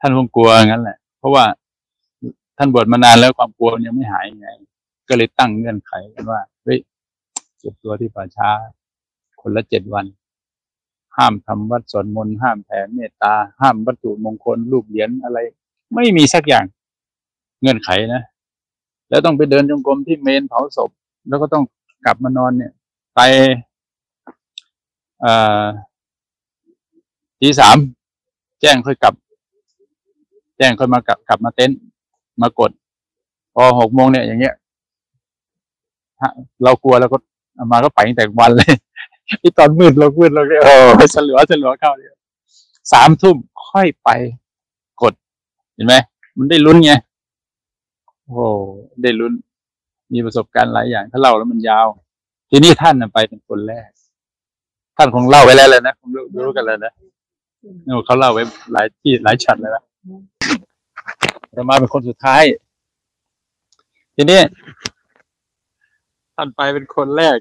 ท่านคงกลัวงั้นแหละ เพราะว่าท่านบวชมานานแล้วความกลัวยังไม่หายไง ก็เลยตั้งเงื่อนไขกันว่าเฮ้ยเก็บตัวที่ป่าช้า คนละเจ็ดวัน ห้ามทำวัดสวดมนต์ห้ามแผ่เมตตา ห้ามวัตถุมงคลรูปเหรียญอะไร ไม่มีสักอย่างเงื่อนไขนะ แล้วต้องไปเดินจงกรมที่เมนเผาศพ แล้วก็ต้องกลับมานอนเนี่ยไปเอ่อทีสามแจ้งค่อยกลับ แจ้งค่อยมากลับกลับมาเต็นท์มากด พอหกโมงเนี่ย อย่างเงี้ยฮะเรากลัวแล้วก็เอามาก็ไปตั้งแต่วันเลยไอ้ตอนมืดเรามืดเราก็เออสลัวสลัวเข้าเลยสามทุ่มค่อยไปกด เห็นไหมมันได้ลุ้นไงโอ้โหได้ลุ้น มีประสบการณ์หลายอย่าง ถ้าเล่าแล้วมันยาว ทีนี้ท่านน่ะไปเป็นคนแรก ท่านคงเล่าไว้แล้วเลยนะคงรู้รู้กันเลยนะนี่เขาเล่าไว้หลายที่หลายชั้นเลยนะ แต่มาเป็นคนสุดท้าย ทีนี้ท่านไปเป็นคนแรก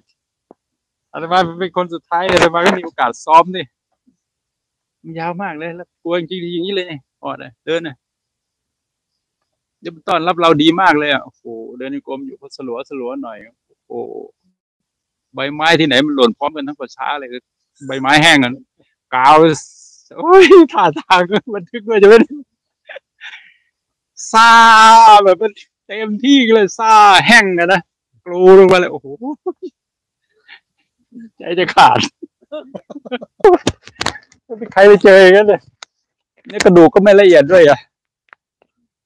อาตมาเป็นคนสุดท้ายอาตมาก็มีโอกาสซ้อมนี่มันยาวมากเลย แล้วกลัวจริงๆอย่างนี้เลยเนี่ยออดเลยเดินเลยเดี๋ยวต้อนรับเราดีมากเลยอะโอ้โหเดินในกรมอยู่ก็สลัวสลัวหน่อยโอ้โหใบไม้ที่ไหนมันหล่นพร้อมกันทั้งป่าช้าเลยใบไม้แห้งกันกาวโอ้ยท่าทางก็บันทึกไว้จะเป็น ซาแบบมันเต็มที่เลยซาแห้งกันะกรูลงไปเลยโอ้โหใจจะขาดใครไปเจออย่างนั้นเลยนี่กระดูกก็ไม่ละเอียดด้วยอะ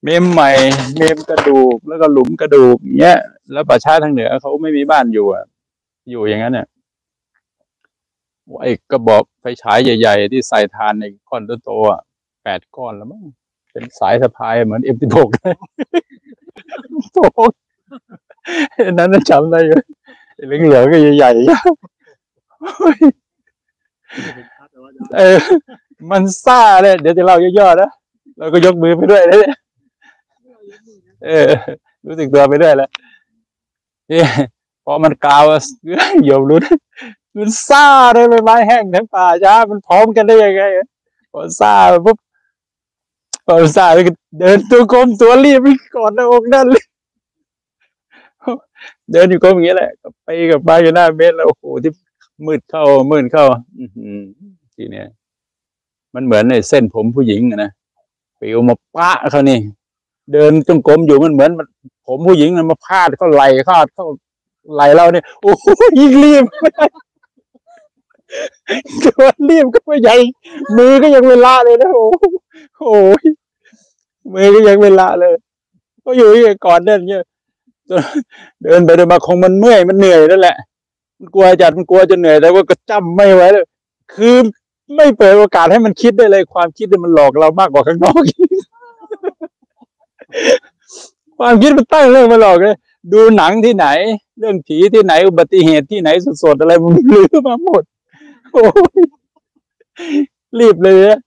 เมมใหม่ เมมกระดูกแล้วก็หลุมกระดูกเงี้ย แล้วป่าช้าทางเหนือเขาไม่มีบ้านอยู่อะ อยู่อย่างนั้นเนี่ยไอ้กระบอกไฟฉายใหญ่ ๆ ที่ใส่ทานในก้อนโตๆอะแปดก้อนแล้วมั้ง เป็นสายสะพายเหมือนเอ็มติโบกโตอันนั้นน่ะจำได้เลยเหลืองเหลืองๆก็ใหญ่ๆเออ มันซ่าเลยเดี๋ยวจะเล่าย่อๆนะเราก็ยกมือไปด้วยเนี่ยเออ รู้สึกตัวไปด้วยแล้วนี่พอมันกาวโยมรู้นมันซ่าเลยใบไม้แห้งทั้งป่าช้ามันพร้อมกันได้ยังไงพอซ่าปุ๊บ พอซ่าแล้วก็เดินตัวกลมตัวรีบไปก่อนหน้าอกนั่นเลยเดินอยู่กลมอย่างเงี้ยแหละก็ไปกับไปอยู่หน้าเมตรแล้วโอ้โหที่มืดเข้ามืดเข้า อืทีเนี้ยมันเหมือนในเส้นผมผู้หญิงนะปิวมาปะเขานี่ เดินจงกรมอยู่มันเหมือนมันผมผู้หญิงมันมาพาดเข้าไหลเข้าเข้าไหลเราเนี่ยโอ้โหยิ่งรีบตัวรีบก็ไม่ใหญ่มือก็ยังเวลาเลยนะโอ้ โอ้ยมือก็ยังเวลาเลย ก็อยู่อย่ก่อนเดินเนี่ยเดินไปเดินมาคงมันเมื่อยมันเหนื่อยนั่นแหละมันกลัวจัดมันกลัวจะเหนื่อยแต่ว่าก็จำไม่ไหวเลยคือไม่เปิดโอกาสให้มันคิดได้เลย ความคิดมันหลอกเรามากกว่าข้างนอกอีกความคิดมันตั้งเรื่องมาหลอกเลยดูหนังที่ไหน เรื่องผีที่ไหนอุบัติเหตุที่ไหนสดๆอะไรมันลือมาหมดโอ้ยรีบเลยนะ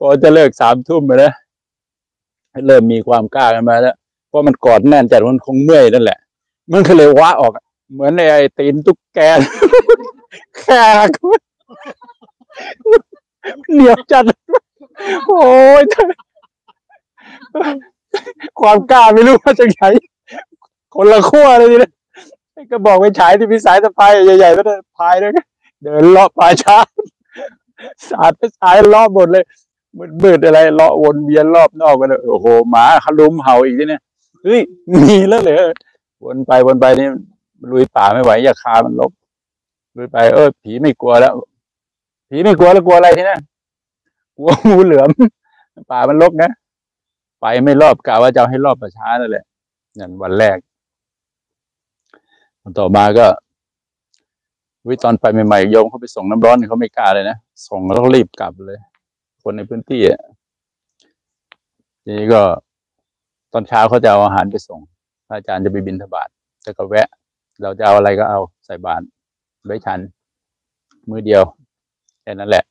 พอพอจะเลิกสามทุ่มไปแล้วเริ่มมีความกล้ากันมาแล้วเพราะมันกอดแน่นจัดมันคงเมื่อยนั่นแหละ มันก็เลยว้าออก เหมือนไอ้ตีนตุ๊กแกแค่เหนียวจัด โอ้ยความกล้าไม่รู้มาจากไหนคนละขั้วเลยทีนะก็บอกไปฉายที่มีสายสะพายใหญ่ๆแล้วนะพายด้วยกันเดินเลาะป่าช้าสาดไปสายรอบหมดเลย มืดๆอะไรเลาะวนเวียนรอบนอกกันเลยโอ้โหหมาขลุมเห่าอีกทีเนี่ยเฮ้ยมีแล้วเหรอวนไปวนไปนี่ลุยป่าไม่ไหวอย่าคามันลบลุยไป เออ ผีไม่กลัวแล้ว ผีไม่กลัวแล้วกลัวอะไรทีนะกลัวงูเหลือมป่ามันลกนะไปไม่รอบกะว่าจะให้รอบประช้านั่นแหละนั่นวันแรกวันต่อมาก็วิตอนไปใหม่ๆโยมเขาไปส่งน้ำร้อนเขาไม่กล้าเลยนะส่งแล้วรีบกลับเลย คนในพื้นที่อะทีนี้ก็ตอนเช้าเขาจะเอาอาหารไปส่งอาจารย์จะไปบินทบาทแล้วก็แวะ เราจะเอาอะไรก็เอาใส่บาตรไว้ฉัน มือเดียวแค่นั้นแหละ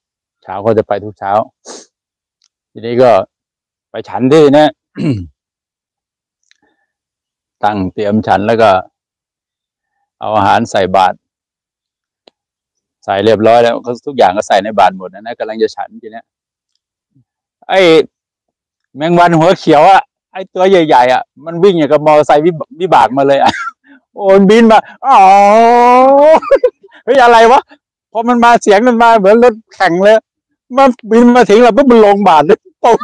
เช้าเขาจะไปทุกเช้า ทีนี้ก็ไปฉันที่นะตั้งเตรียมฉันแล้วก็ เอาอาหารใส่บาตรใส่เรียบร้อยแล้วทุกอย่างก็ใส่ในบาตรหมดนะนะกำลังจะฉันทีเนี้ย ไอ้แมงวันหัวเขียวอะไอตัวใหญ่ๆอะมันวิ่งอย่างกับมอเตอร์ไซค์วิบากมาเลยอะโอนบินมาอ๋อเฮ้ยอะไรวะพอมันมาเสียงมันมาเหมือนรถแข่งเลยมันบินมาถึงเราปุ๊บมันลงบาทเลยตก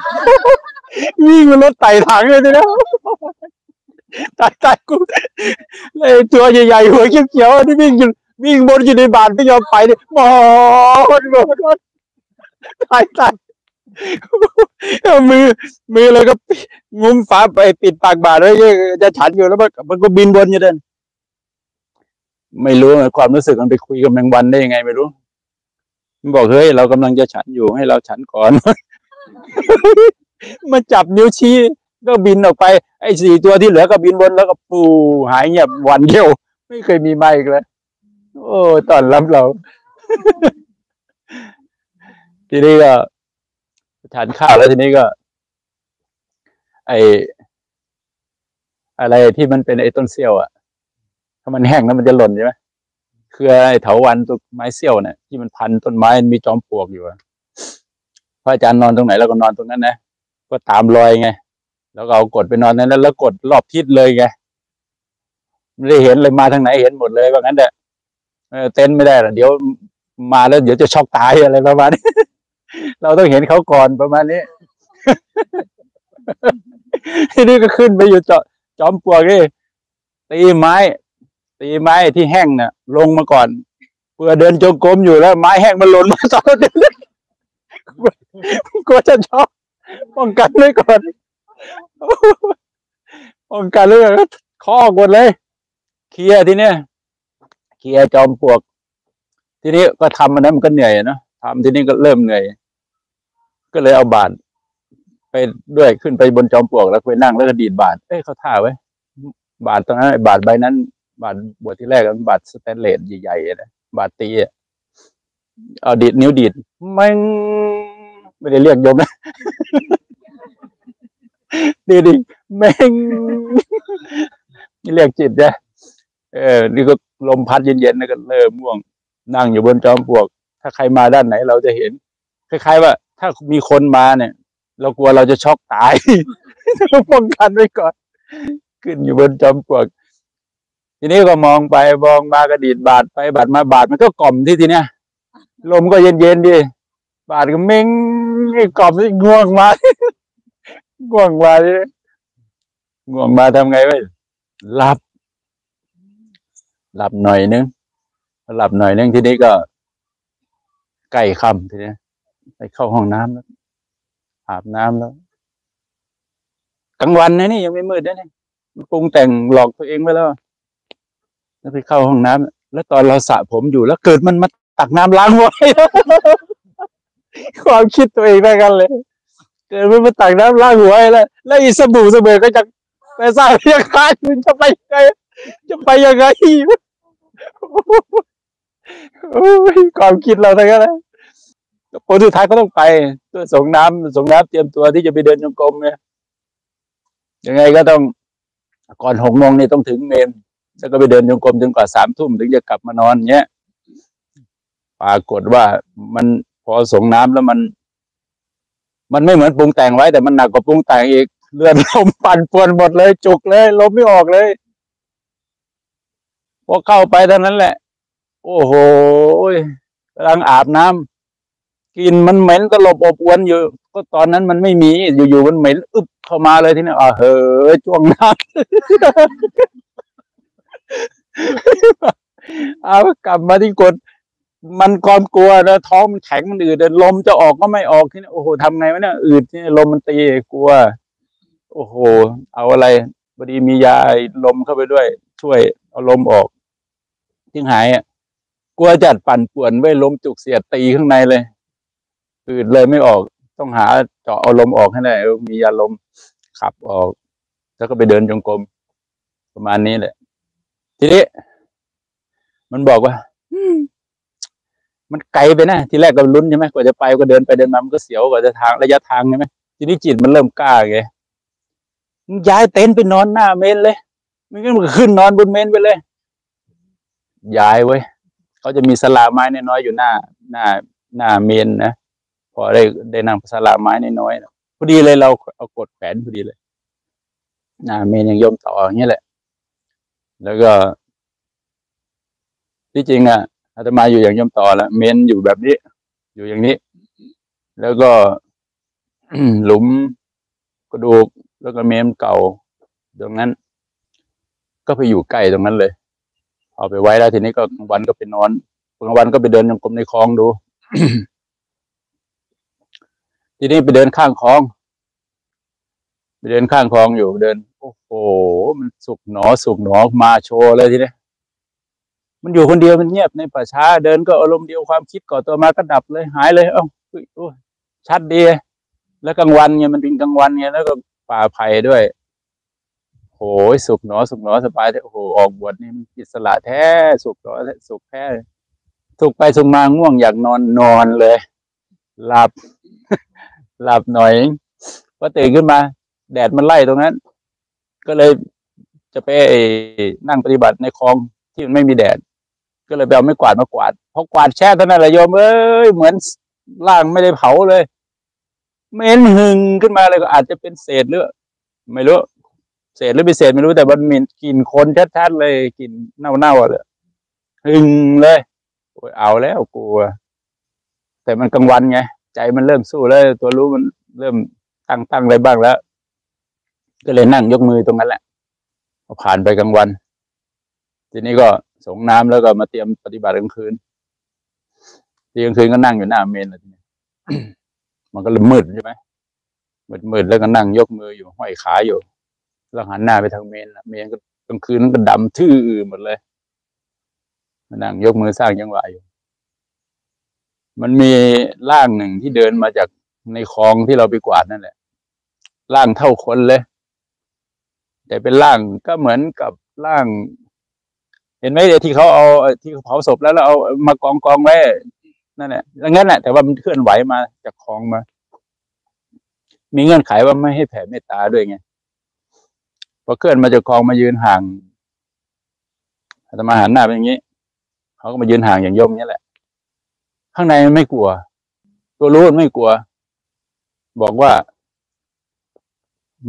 วิ่งมันรถไต่ถังเลยทีเดียวตายตายกูเลยตัวใหญ่ๆหัวเขียวๆที่วิ่งอยู่วิ่งบนอยู่ในบาทไม่ยอมไปเนี่ยหมอหมอตายตายเอ มือ มือเลยก็งุ้มฝาไปปิดปากบาทไว้จะฉันอยู่แล้วมันมันก็บินวนอยู่เดินไม่รู้ความรู้สึกมันไปคุยกับแมงวันได้ยังไงไม่รู้ มันบอกเฮ้ยเรากำลังจะฉันอยู่ให้เราฉันก่อนมาจับนิ้วชี้ก็บินออกไป ไอ้สี่ตัวที่เหลือก็บินวนแล้วก็ปูหายเงียบวันเดียว ไม่เคยมีมาอีกเลยโอ้ตอนรับเรา ทีนี้ก็ ทานข้าวแล้วทีนี้ก็ ไออะไรที่มันเป็นไอ้ต้นเสี้ยวอะถ้ามันแห้งแล้วมันจะหล่นใช่ไหมคือไอ้เถาวันตัวไม้เสี้ยวเนี่ยที่มันพันต้นไม้มีจอมปลวกอยู่อะพระอาจารย์นอนตรงไหนเราก็นอนตรงนั้นนะก็ตามรอยไง แล้วก็เอากดไปนอนนั้นแล้วกดรอบทิศเลยไงไม่ได้เห็นเลยมาทางไหนเห็นหมดเลยว่างั้นแหละเต้นไม่ได้หรอเดี๋ยวมาแล้วเดี๋ยวจะช็อกตายอะไรประมาณนี้ เราต้องเห็นเขาก่อนประมาณนี้ ทีนี้ก็ขึ้นไปอยู่จอจอมปลวกนี่ตีไม้ ตีไม้ที่แห้งเนี่ยลงมาก่อนเพื่อเดินจงกรมอยู่แล้ว ไม้แห้งมันหล่นมาสองเดือนกลัวจะช็อกป้องกันไว้ก่อนป้องกันเลยก็ข้อหมดเลย เคลียทีเนี้ยเคลียจอมปลวก ทีนี้ก็ทำมันนั้นมันก็เหนื่อยเนาะทำทีนี้ก็เริ่มเหนื่อย ก็เลยเอาบาทไปด้วยขึ้นไปบนจอมปลวกแล้วไปนั่งแล้วก็ดีดบาทเอ้ยเขาท่าไว้ บาทตรงนั้นบาทใบนั้น บาทบวชที่แรกมันบาทสแตนเลสใหญ่ๆนะบาทตีอะเอาดีดนิ้วดีดไม่งไม่ได้เรียกยมนะดีดีแม่งนี่เรียกจิตนะเออ นี่ก็ลมพัดเย็นๆนะก็เริ่มม่วง นั่งอยู่บนจอมปลวก ถ้าใครมาด้านไหนเราจะเห็น คล้ายๆว่า ถ้ามีคนมาเนี่ย เรากลัวเราจะช็อกตายต้องป้องกันไว้ก่อน ขึ้นอยู่บนจอมปลวก ทีนี้ก็มองไปมองมากระดีดบาดไปบาดมาบาดมันก็กล่อมที่ทีเนี้ยลมก็เย็นๆดีบาดก็เม้งไอ้กล่อมที่ง่วงมาง่วงมาเลยง่วงมาทำไงไว้หลับ หลับหน่อยนึงหลับหน่อยนึงทีนี้ก็ใกล้ค่ำทีนี้ ไปเข้าห้องน้ำแล้วอาบน้ำแล้วกลางวันนะนี่ยังไม่มืดนะนี่มันปรุงแต่งหลอกตัวเองไว้แล้วแล้วไปเข้าห้องน้ำแล้วตอนเราสระผมอยู่แล้วเกิดมันมาตักน้ำล้างหัวให้ความคิดตัวเองได้กันเลย เกิดมันมาตักน้ำล้างหัวแล้วแล้วอีสบู่สเบอก็จะไปสร้างยังไงมันจะไปยังไงจะไปยังไงความคิดเราทั้งนั้น เลยผลสุดท้ายก็ต้องไปเพื่อส่งน้ำส่งน้ำเตรียมตัวที่จะไปเดินจงกรมเนี่ยยังไงก็ต้องก่อนหกโมงนี่ต้องถึงเมนแล้วก็ไปเดินจงกรมจนกว่าสามทุ่มถึงจะกลับมานอนเงี้ยปรากฏว่ามันพอส่งน้ำแล้วมัน มันไม่เหมือนปรุงแต่งไว้ แต่มันหนักกว่าปรุงแต่งอีกเลือดลมปั่นป่วนหมดเลย จุกเลยลมไม่ออกเลยพอเข้าไปเท่านั้นแหละ โอ้โหกำลังอาบน้ำ กลินมันเหม็นตลบอบอวนอยู่ ก็ตอนนั้นมันไม่มีอยู่ๆมันเหม็นอึบเข้ามาเลยทีนี้อ่าเฮ้ยจ้วงน้ำเอากลับมาที่กดมันความกลัวนะท้องมันแข็งมันอืดลมจะออกก็ไม่ออกที่นี่โอ้โหทำไงวะเนี่ยอืดที่ลมมันตีกลัว โอ้โห เอาอะไรพอดีมียาลมเข้าไปด้วย ช่วยเอาลมออกทิ้งหายอะกลัวจัดปั่นป่วนไว้ลมจุกเสียดตีข้างในเลย อืดเลยไม่ออก ต้องหาเจาะเอาลมออกให้ได้เออมียาลมขับออก แล้วก็ไปเดินจงกรมประมาณนี้แหละ ทีนี้ มันบอกว่ามันไกลไปนะทีแรกก็ลุ้นใช่ไหมกว่าจะไปก็เดินไปเดินมามันก็เสียวกว่าจะทางระยะทางใช่ไหมทีนี้จิตมันเริ่มกล้าไงย้ายเต็นท์ไปนอนหน้าเมนเลยไม่งั้นมันก็ขึ้นนอนบนเมนไปเลย ย้ายเว้ยเขาจะมีสลาไม้น้อยๆอยู่หน้า หน้า หน้าเมนนะ พอได้ได้นั่งสลาไม้น้อยพอดีเลยเราเอากดแขวนพอดีเลยนาเมนยังยมต่ออย่างนี้แหละ แล้วก็ที่จริงอะอาตมาอยู่อย่างยมต่อแล้วเมนอยู่แบบนี้ อยู่อย่างนี้ แล้วก็หลุมกระดูกแล้วก็เมนเก่า ตรงนั้น ก็ไปอยู่ใกล้ตรงนั้นเลย เอาไปไว้แล้วทีนี้ก็กลางวันก็ไปนอนกลางวันก็ไปเดินยังกรมในคลองดู ทีนี้ไปเดินข้างคลอง ไปเดินข้างคลองอยู่เดิน โอ้โห มันสุกหนอสุกหนอมาโชว์เลยทีนี้มันอยู่คนเดียวมันเงียบในป่าช้า เดินก็อารมณ์เดียวความคิดก่อตัวมาก็ดับเลยหายเลย เอ้าชัดดี แล้วกลางวันเนี่ยมันเป็นกลางวันเนี่ยแล้วก็ป่าไผ่ด้วยโหยสุกหนอสุกหนอสบายโอ้โหออกบวชนี่มันอิสระแท้สุกหนอสุกแท้สุกไปสุกมาง่วงอยากนอนนอนเลย หลับ หลับหน่อยพอตื่นขึ้นมา แดดมันไล่ตรงนั้น ก็เลยจะไปนั่งปฏิบัติในคลองที่มันไม่มีแดด ก็เลยไปเอาไม้กวาดมากวาดพอกวาดแช่เท่านั้นแหละโยมเอ้ยเหมือนล่างไม่ได้เผาเลยเหม็นหึงขึ้นมาเลยก็อาจจะเป็นเศษหรือไม่รู้เศษหรือไม่เศษไม่รู้แต่มันมีกลิ่นคนชัดๆเลยกลิ่นเน่าๆเลยหึงเลยโอ้ยเอาแล้วกลัวแต่มันกลางวันไง ใจมันเริ่มสู้แล้ว ตัวรู้มันเริ่มตั้งตั้งอะไรบ้างแล้ว ก็เลยนั่งยกมือตรงนั้นแหละพอผ่านไปกลางวัน ทีนี้ก็สงน้ำแล้วก็มาเตรียมปฏิบัติกลางคืนทีกลางคืนก็นั่งอยู่หน้าเมนเลยทีนี้มันก็เลยมืดใช่ไหมมืดมืดแล้วก็นั่งยกมืออยู่ห้อยขาอยู่ แล้วหันหน้าไปทางเมนเมนก็กลางคืนก็ดำทื่อหมดเลยมานั่งยกมือสร้างยังหวะอยู่ มันมีร่างหนึ่งที่เดินมาจากในคลองที่เราไปกวาดนั่นแหละ ร่างเท่าคนเลย แต่เป็นร่างก็เหมือนกับร่าง เห็นไหมเดี๋ยวที่เขาเอาที่เขาเผาศพแล้วเราเอามากองกองไว้นั่นแหละแล้วงั้นแหละแต่ว่ามันเคลื่อนไหวมาจากคลองมา มีเงื่อนไขว่าไม่ให้แผ่เมตตาด้วยไงพอเคลื่อนมาจากคลองมายืนห่างอาตมาหันหน้าเป็นอย่างนี้ เขาก็มายืนห่างอย่างย่อมนี้แหละ ข้างในมันไม่กลัว ตัวรู้มันไม่กลัว บอกว่า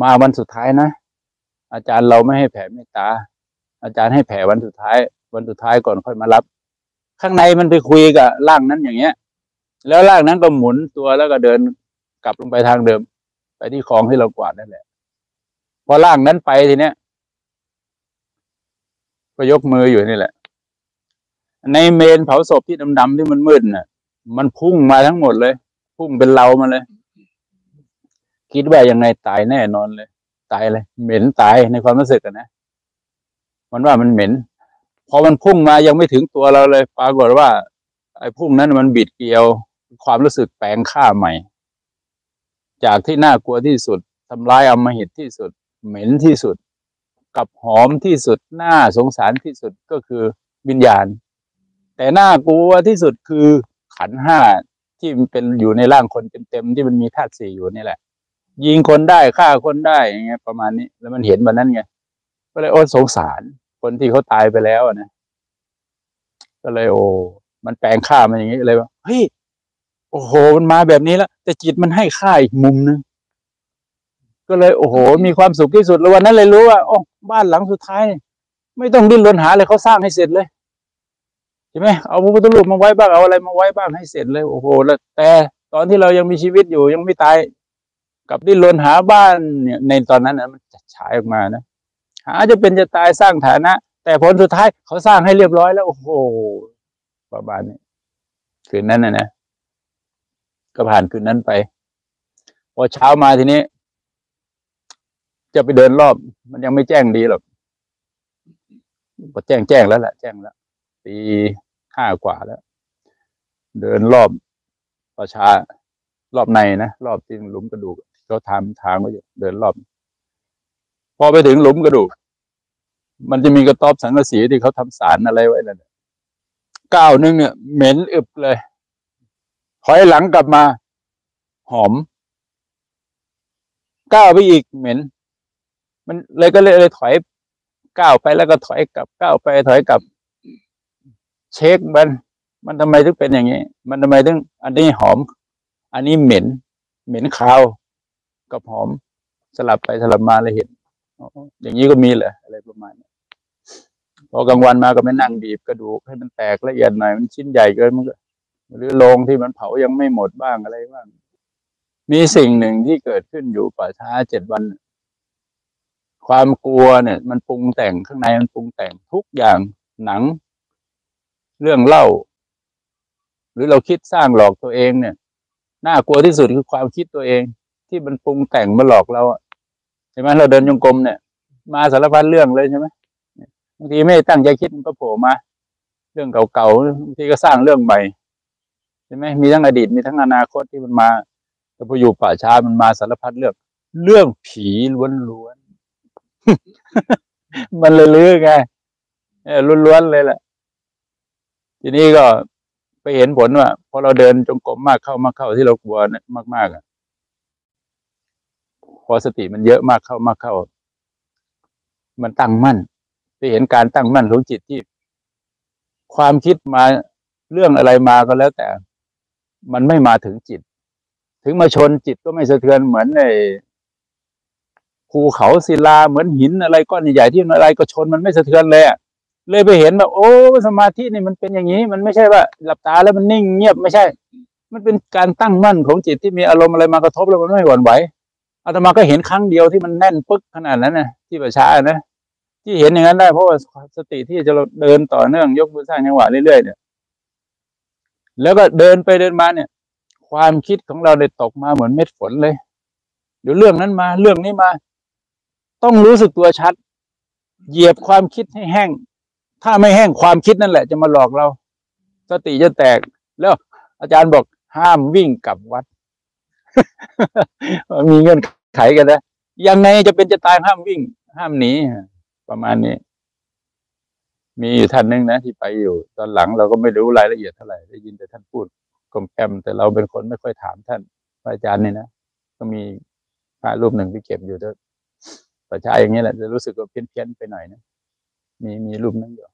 มาวันสุดท้ายนะอาจารย์เราไม่ให้แผ่เมตตา อาจารย์ให้แผ่วันสุดท้าย วันสุดท้ายก่อนค่อยมารับ ข้างในมันไปคุยกับร่างนั้นอย่างเงี้ย แล้วร่างนั้นก็หมุนตัวแล้วก็เดินกลับลงไปทางเดิม ไปที่คลองที่เรากวาดนั่นแหละพอร่างนั้นไปทีเนี้ยก็ยกมืออยู่นี่แหละ ในเมนเผาศพที่ดำๆที่มันมืดน่ะ มันพุ่งมาทั้งหมดเลย พุ่งเป็นเรามาเลย คิดว่ายังไงตายแน่นอนเลย ตายเลย เหม็นตายในความรู้สึกนะมันว่ามันเหม็นพอมันพุ่งมายังไม่ถึงตัวเราเลย ปรากฏว่า ไอ้พุ่งนั้นมันบิดเกลียว ความรู้สึกแปลงค่าใหม่ จากที่น่ากลัวที่สุดทำร้ายอมหิตที่สุด เหม็นที่สุด กับหอมที่สุดน่าสงสารที่สุดก็คือวิญญาณ แต่น่ากลัวที่สุดคือ ขันห้าที่มันเป็นอยู่ในร่างคนเต็มๆที่มันมีธาตุสี่อยู่นี่แหละ ยิงคนได้ฆ่าคนได้อย่างเงี้ย ประมาณนี้ แล้วมันเห็นแบบนั้นไงก็เลยโอ้สงสาร คนที่เขาตายไปแล้วนะก็เลย โอ้มันแปลงค่ามันอย่างนี้เลยว่าเฮ้ยโอ้โห มันมาแบบนี้แล้วแต่จิตมันให้ค่าอีกมุมนึงก็เลยโอ้โห มีความสุขที่สุดแล้ววันนั้นเลยรู้ว่าโอ้บ้านหลังสุดท้าย ไม่ต้องดิ้นรนหาเลยเขาสร้างให้เสร็จเลยใช่ไหมเอาพระพุทธรูปมาไว้บ้างเอาอะไรมาไว้บ้างให้เสร็จเลยโอ้โหแล้วแต่ตอนที่เรายังมีชีวิตอยู่ยังไม่ตายกับดิ้นรนหาบ้านเนี่ยในตอนนั้นนะมันจะฉายออกมานะหาจะเป็นจะตายสร้างฐานะ แต่ผลสุดท้ายเขาสร้างให้เรียบร้อยแล้วโอ้โหประมาณนี้คืนนั้นนะนะก็ผ่านคืนนั้นไปพอเช้ามาทีนี้ จะไปเดินรอบ มันยังไม่แจ้งดีหรอกก็แจ้งแจ้งแล้วแหละแจ้งแล้วตี ห้ากว่าแล้ว เดินรอบประชารอบในนะรอบที่หลุมกระดูกเขาทำทางไว้อยู่เดินรอบ พอไปถึงหลุมกระดูก มันจะมีกระต๊อบสังกะสีที่เขาทำสารอะไรไว้แล้วเนี่ยก้าวนึงเนี่ยเหม็นอึบเลยถอยหลังกลับมา หอมก้าวไปอีกเหม็น มันเลยก็เลยเลยถอยก้าวไปแล้วก็ถอยกลับก้าวไปถอยกลับ เช็คมัน มันทำไมถึงเป็นอย่างนี้ มันทำไมถึง อันนี้หอม อันนี้เหม็น เหม็นคาวกับหอมสลับไปสลับมาเลยเห็นอย่างนี้ก็มีเหรออะไรประมาณนี้พอกลางวันมาก็ไม่นั่งบีบกระดูกให้มันแตกละเอียดหน่อยมันชิ้นใหญ่เกินมันก็หรือโลงที่มันเผายังไม่หมดบ้างอะไรบ้าง มีสิ่งหนึ่งที่เกิดขึ้นอยู่ป่าช้าเจ็ดวัน ความกลัวเนี่ย มันปรุงแต่งข้างในมันปรุงแต่งทุกอย่างหนัง เรื่องเล่า หรือเราคิดสร้างหลอกตัวเองเนี่ยน่ากลัวที่สุดคือความคิดตัวเอง ที่มันปรุงแต่งมาหลอกเราใช่ไหมเราเดินยงกรมเนี่ย มาสารพัดเรื่องเลยใช่ไหมบางทีไม่ตั้งใจคิดมันก็โผล่มา เรื่องเก่าๆบางทีก็สร้างเรื่องใหม่ใช่ไหมมีทั้งอดีตมีทั้งอนาคตที่มันมาแต่พออยู่ป่าช้ามันมาสารพัดเรื่อง เรื่องผีล้วนๆมันเลยลือไงล้วนๆเลยแหละ ทีนี้ก็ไปเห็นผลว่าพอเราเดินจงกรมมากเข้ามากเข้าที่เรากลัวมากๆอะพอสติมันเยอะมากเข้ามากเข้า มันตั้งมั่นไปเห็นการตั้งมั่นของจิตที่ ความคิดมาเรื่องอะไรมาก็แล้วแต่ มันไม่มาถึงจิต ถึงมาชนจิตก็ไม่สะเทือนเหมือนในภูเขาศิลาเหมือนหินอะไรก้อนใหญ่ๆที่อะไรก็ชนมันไม่สะเทือนเลย เลยไปเห็นแบบโอ้สมาธินี่มันเป็นอย่างนี้ มันไม่ใช่ว่า หลับตาแล้วมันนิ่งเงียบไม่ใช่ มันเป็นการตั้งมั่นของจิตที่มีอารมณ์อะไรมากระทบแล้วมันไม่หวั่นไหวอาตมาก็เห็นครั้งเดียวที่มันแน่นปึ๊กขนาดนั้นนะที่ประชานะที่เห็นอย่างนั้นได้เพราะว่าสติที่จะเดินต่อเนื่องยกมือสร้างจังหวะเรื่อยๆเนี่ยแล้วก็เดินไปเดินมาเนี่ย ความคิดของเราได้ตกมาเหมือนเม็ดฝนเลย เดี๋ยวเรื่องนั้นมาเรื่องนี้มา ต้องรู้สึกตัวชัด เหยียบความคิดให้แห้ง ถ้าไม่แห้งความคิดนั่นแหละ จะมาหลอกเรา สติจะแตก แล้ว อาจารย์บอกห้ามวิ่งกลับวัด มีเงื่อนไขกันนะยังไงจะเป็นจะตายห้ามวิ่ง ห้ามหนีประมาณนี้ มีอยู่ท่านนึงนะที่ไปอยู่ ตอนหลังเราก็ไม่รู้รายละเอียดเท่าไหร่ได้ยินแต่ท่านพูดกลมแกมแต่เราเป็นคนไม่ค่อยถามท่านอาจารย์นี่นะก็มีพระรูปหนึ่งที่เก็บอยู่ด้วยประชาอย่างนี้แหละจะรู้สึกว่าเพี้ยนเพี้ยนไปหน่อยนะมีมีรูปนั้นอยู่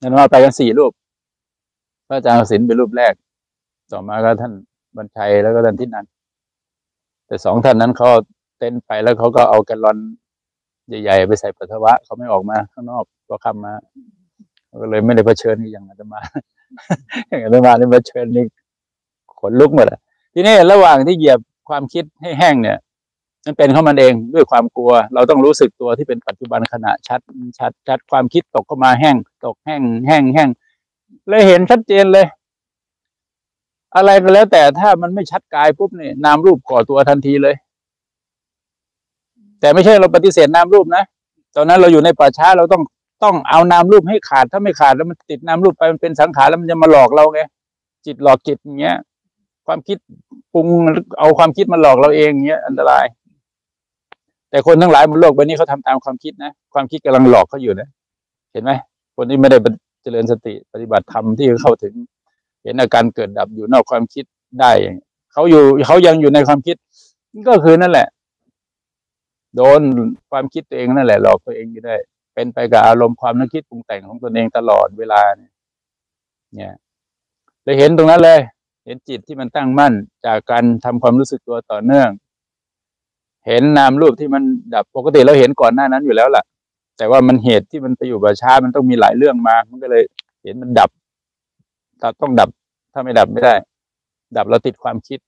นั่นว่าไปกันสี่รูป พระอาจารย์ศิลป์เป็นรูปแรก ต่อมาก็ท่านบรรชัยแล้วก็ท่านทิศนันแต่สองท่านนั้นเขาเต้นไปแล้วเขาก็เอาแกลลอนใหญ่ๆไปใส่ปัสสาวะเขาไม่ออกมาข้างนอกก็คำมาก็เลยไม่ได้เผชิญอย่างอาตมา อย่างอาตมาเนี่ยเผชิญนี่ขนลุกหมดอะทีนี้ระหว่างที่เหยียบความคิดให้แห้งเนี่ย มันเป็นเข้ามันเองด้วยความกลัว เราต้องรู้สึกตัวที่เป็นปัจจุบันขณะชัดชัดชัดความคิดตกเข้ามาแห้ง ตกแห้ง แห้งแห้งเลยเห็นชัดเจนเลย อะไรก็แล้ว แต่ถ้ามันไม่ชัดกายปุ๊บเนี่ยนามรูปก่อตัวทันทีเลย แต่ไม่ใช่เราปฏิเสธนามรูปนะตอนนั้นเราอยู่ในป่าช้าเราต้องต้องเอานามรูปให้ขาดถ้าไม่ขาดแล้วมันติดนามรูปไปมันเป็นสังขารแล้วมันจะมาหลอกเราไงจิตหลอกจิตอย่างเงี้ย ความคิดปรุงเอาความคิดมาหลอกเราเองเงี้ยอันตราย แต่คนทั้งหลายบนโลกใบนี้เขาทำตามความคิดนะ ความคิดกำลังหลอกเขาอยู่นะ เห็นไหม คนที่ไม่ได้เจริญสติปฏิบัติธรรมที่เข้าถึง เห็นอาการเกิดดับอยู่นอกความคิดได้เขาอยู่เขายังอยู่ในความคิด ก็คือนั่นแหละ โดนความคิดตัวเองนั่นแหละหลอกตัวเองอยู่ได้ เป็นไปกับอารมณ์ความนึกคิดปรุงแต่งของตนเองตลอดเวลาเนี่ยเนี่ยเลยเห็นตรงนั้นเลย เห็นจิตที่มันตั้งมั่นจากการทำความรู้สึกตัวต่อเนื่อง เห็นนามรูปที่มันดับปกติเราเห็นก่อนหน้านั้นอยู่แล้วล่ะ แต่ว่ามันเหตุที่มันไปอยู่บาช้ามันต้องมีหลายเรื่องมา มันก็เลยเห็นมันดับต้องดับ ถ้าไม่ดับไม่ได้ ดับเราติดความคิด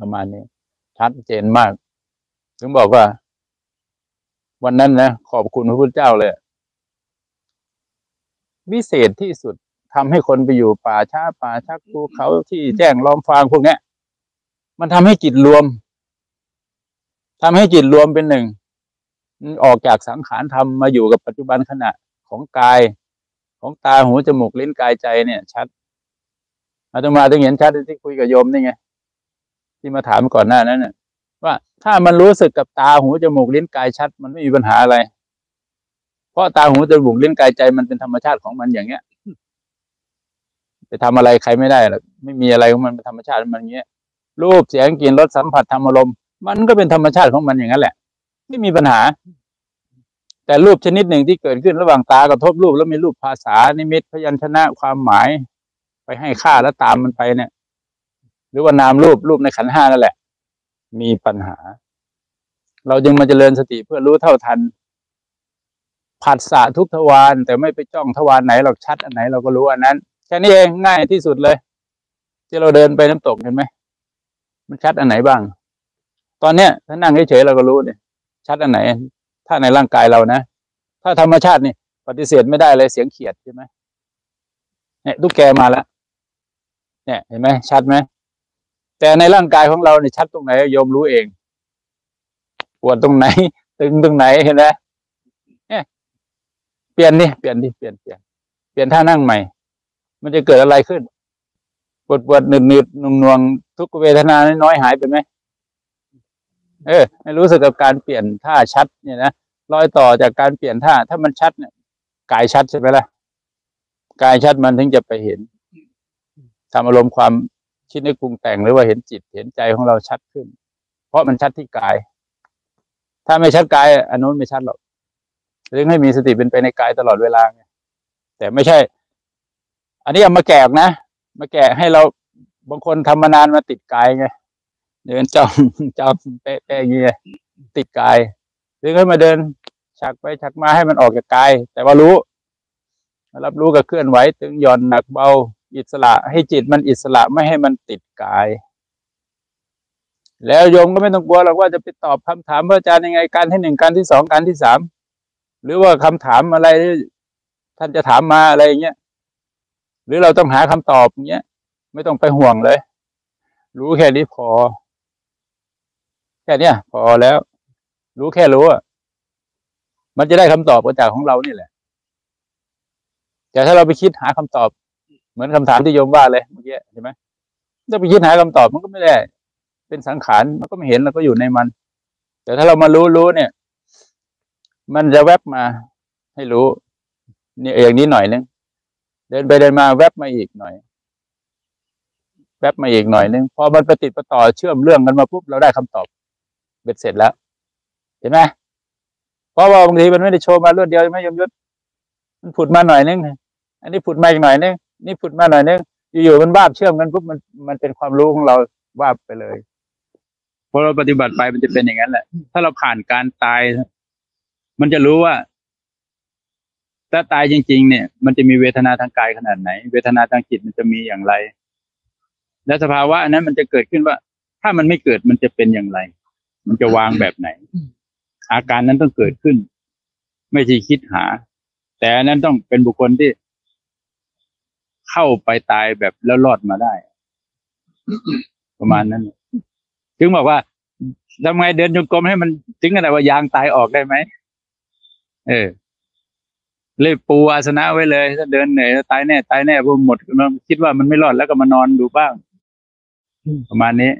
ประมาณนี้ชัดเจนมาก ถึงบอกว่า วันนั้นนะขอบคุณพระพุทธเจ้าเลยวิเศษที่สุดทำให้คนไปอยู่ป่าช้าป่าชักภูเขาที่แจ้งล้อมฟางพวกนี้มันทำให้จิตรวม ทำให้จิตรวมเป็นหนึ่งออกจากสังขารธรรมมาอยู่กับปัจจุบันขณะของกาย ของตาหูจมูกลิ้นกายใจเนี่ย ชัดอาตมาถึงเห็นชัดที่คุยกับโยมนี่ไงที่มาถามก่อนหน้านั้นเนี่ยว่าถ้ามันรู้สึกกับตาหูจมูกลิ้นกายชัด มันไม่มีปัญหาอะไร เพราะตาหูจมูกลิ้นกายใจมันเป็นธรรมชาติของมันอย่างเงี้ยไปทำอะไรใครไม่ได้หรอกไม่มีอะไรของมันเป็นธรรมชาติมันอย่างเงี้ยรูปเสียงกลิ่นรสสัมผัสธรรมอารมณ์ มันก็เป็นธรรมชาติของมันอย่างนั้นแหละ ไม่มีปัญหา แต่รูปชนิดหนึ่งที่เกิดขึ้นระหว่างตากระทบรูปแล้วมีรูปภาษานิมิตพยัญชนะความหมาย ไปให้ค่าแล้วตามมันไปเนี่ย หรือว่านามรูปรูปในขันห้านั่นแหละ มีปัญหา เราจึงมาเจริญสติเพื่อรู้เท่าทันผัสสะทุกทวารแต่ไม่ไปจ้องทวารไหนเราชัดอันไหนเราก็รู้อันนั้นแค่นี้เองง่ายที่สุดเลย ที่เราเดินไปน้ำตกเห็นไหมมันชัดอันไหนบ้าง ตอนเนี้ยถ้านั่งเฉยๆเราก็รู้เนี่ยชัดอันไหน ถ้าในร่างกายเรานะถ้าธรรมชาตินี่ปฏิเสธไม่ได้เลยเสียงเขียดใช่ไหมเนี่ยตุ๊กแกมาแล้วเนี่ยเห็นไหมชัดไหมแต่ในร่างกายของเราเนี่ยชัดตรงไหนโยมรู้เองปวดตรงไหน ตึงตรงไหนเห็นไหมเนี่ยเปลี่ยนดิเปลี่ยนดิเปลี่ยนเปลี่ยนเปลี่ยนท่านั่งใหม่ มันจะเกิดอะไรขึ้นปวดปวดหนืดหนืดนวงนวงทุกเวทนาน้อยหายไปไหม เออให้รู้สึกกับการเปลี่ยนท่าชัดเนี่ยนะรอยต่อจากการเปลี่ยนท่า ถ้ามันชัดเนี่ยกายชัดใช่ไหมล่ะกายชัดมันถึงจะไปเห็นทำอารมณ์ความคิดนึกปรุงแต่งหรือว่าเห็นจิตเห็นใจของเราชัดขึ้น เพราะมันชัดที่กาย ถ้าไม่ชัดกายอันนู้นไม่ชัดหรอกเรื่องให้มีสติเป็นไปในกายตลอดเวลาไงแต่ไม่ใช่ อันนี้เอามาแกะนะมาแกะให้เราบางคนทำมานานมาติดกายไง เดินจ้องจ้องเป๊ะๆอย่างเงี้ยติดกายหรือให้มาเดินฉักไปฉักมาให้มันออกจากกาย แต่ว่ารู้ รับรู้กับเคลื่อนไหวตึงหย่อนหนักเบาอิสระ ให้จิตมันอิสระไม่ให้มันติดกาย แล้วโยมก็ไม่ต้องกลัวหรอกว่าจะไปตอบคำถามพระอาจารย์ยังไงการที่หนึ่งการที่สองการที่สามหรือว่าคำถามอะไรท่านจะถามมาอะไรเงี้ยหรือเราต้องหาคำตอบเงี้ยไม่ต้องไปห่วงเลย รู้แค่นี้พอ ค่เนี้ยพอแล้ว รู้แค่รู้อะมันจะได้คำตอบมาจากของเรานี่แหละ แต่ถ้าเราไปคิดหาคำตอบ เหมือนคำถามที่โยมว่าเลยเมื่อกี้ใช่ไหมถ้าไปคิดหาคำตอบมันก็ไม่ได้ เป็นสังขารมันก็ไม่เห็นเราก็อยู่ในมัน แต่ถ้าเรามารู้รู้เนี่ย มันจะแวบมาให้รู้นี่อย่างนี้หน่อยนึงเดินไปเดินมาแวบมาอีกหน่อย แวบมาอีกหน่อยนึงพอมันไปติดประต่อเชื่อมเรื่องกันมาปุ๊บเราได้คำตอบ บ็ดเสร็จแล้ว เห็นไหมเพราะว่าบางทีมันไม่ได้โชว์มารวดเดียวไม่ยมยศมันผุดมาหน่อยนึงอันนี้ผุดมาอีกหน่อยนึงนี่ผุดมาหน่อยนึงอยู่ๆมันวาบเชื่อมกันปุ๊บมันมันเป็นความรู้ของเราวาบไปเลยพอเราปฏิบัติไปมันจะเป็นอย่างนั้นแหละ ถ้าเราผ่านการตาย มันจะรู้ว่า ถ้าตายจริง ๆ เนี่ย มันจะมีเวทนาทางกายขนาดไหน เวทนาทางจิตมันจะมีอย่างไร และสภาวะนั้นมันจะเกิดขึ้นว่า ถ้ามันไม่เกิดมันจะเป็นอย่างไร มันจะวางแบบไหน อาการนั้นต้องเกิดขึ้น ไม่ใช่คิดหา แต่นั้นต้องเป็นบุคคลที่เข้าไปตายแบบแล้วรอดมาได้ ประมาณนั้นถึงบอกว่าทำไงเดินจงกรมให้มันถึงขนาดว่ายางตายออกได้ไหมเออเลยปูอาสนะไว้เลย ถ้าเดินเหนื่อยตายแน่ ตายแน่พอหมดมันคิดว่ามันไม่รอดแล้วก็มานอนดูบ้าง ประมาณนี้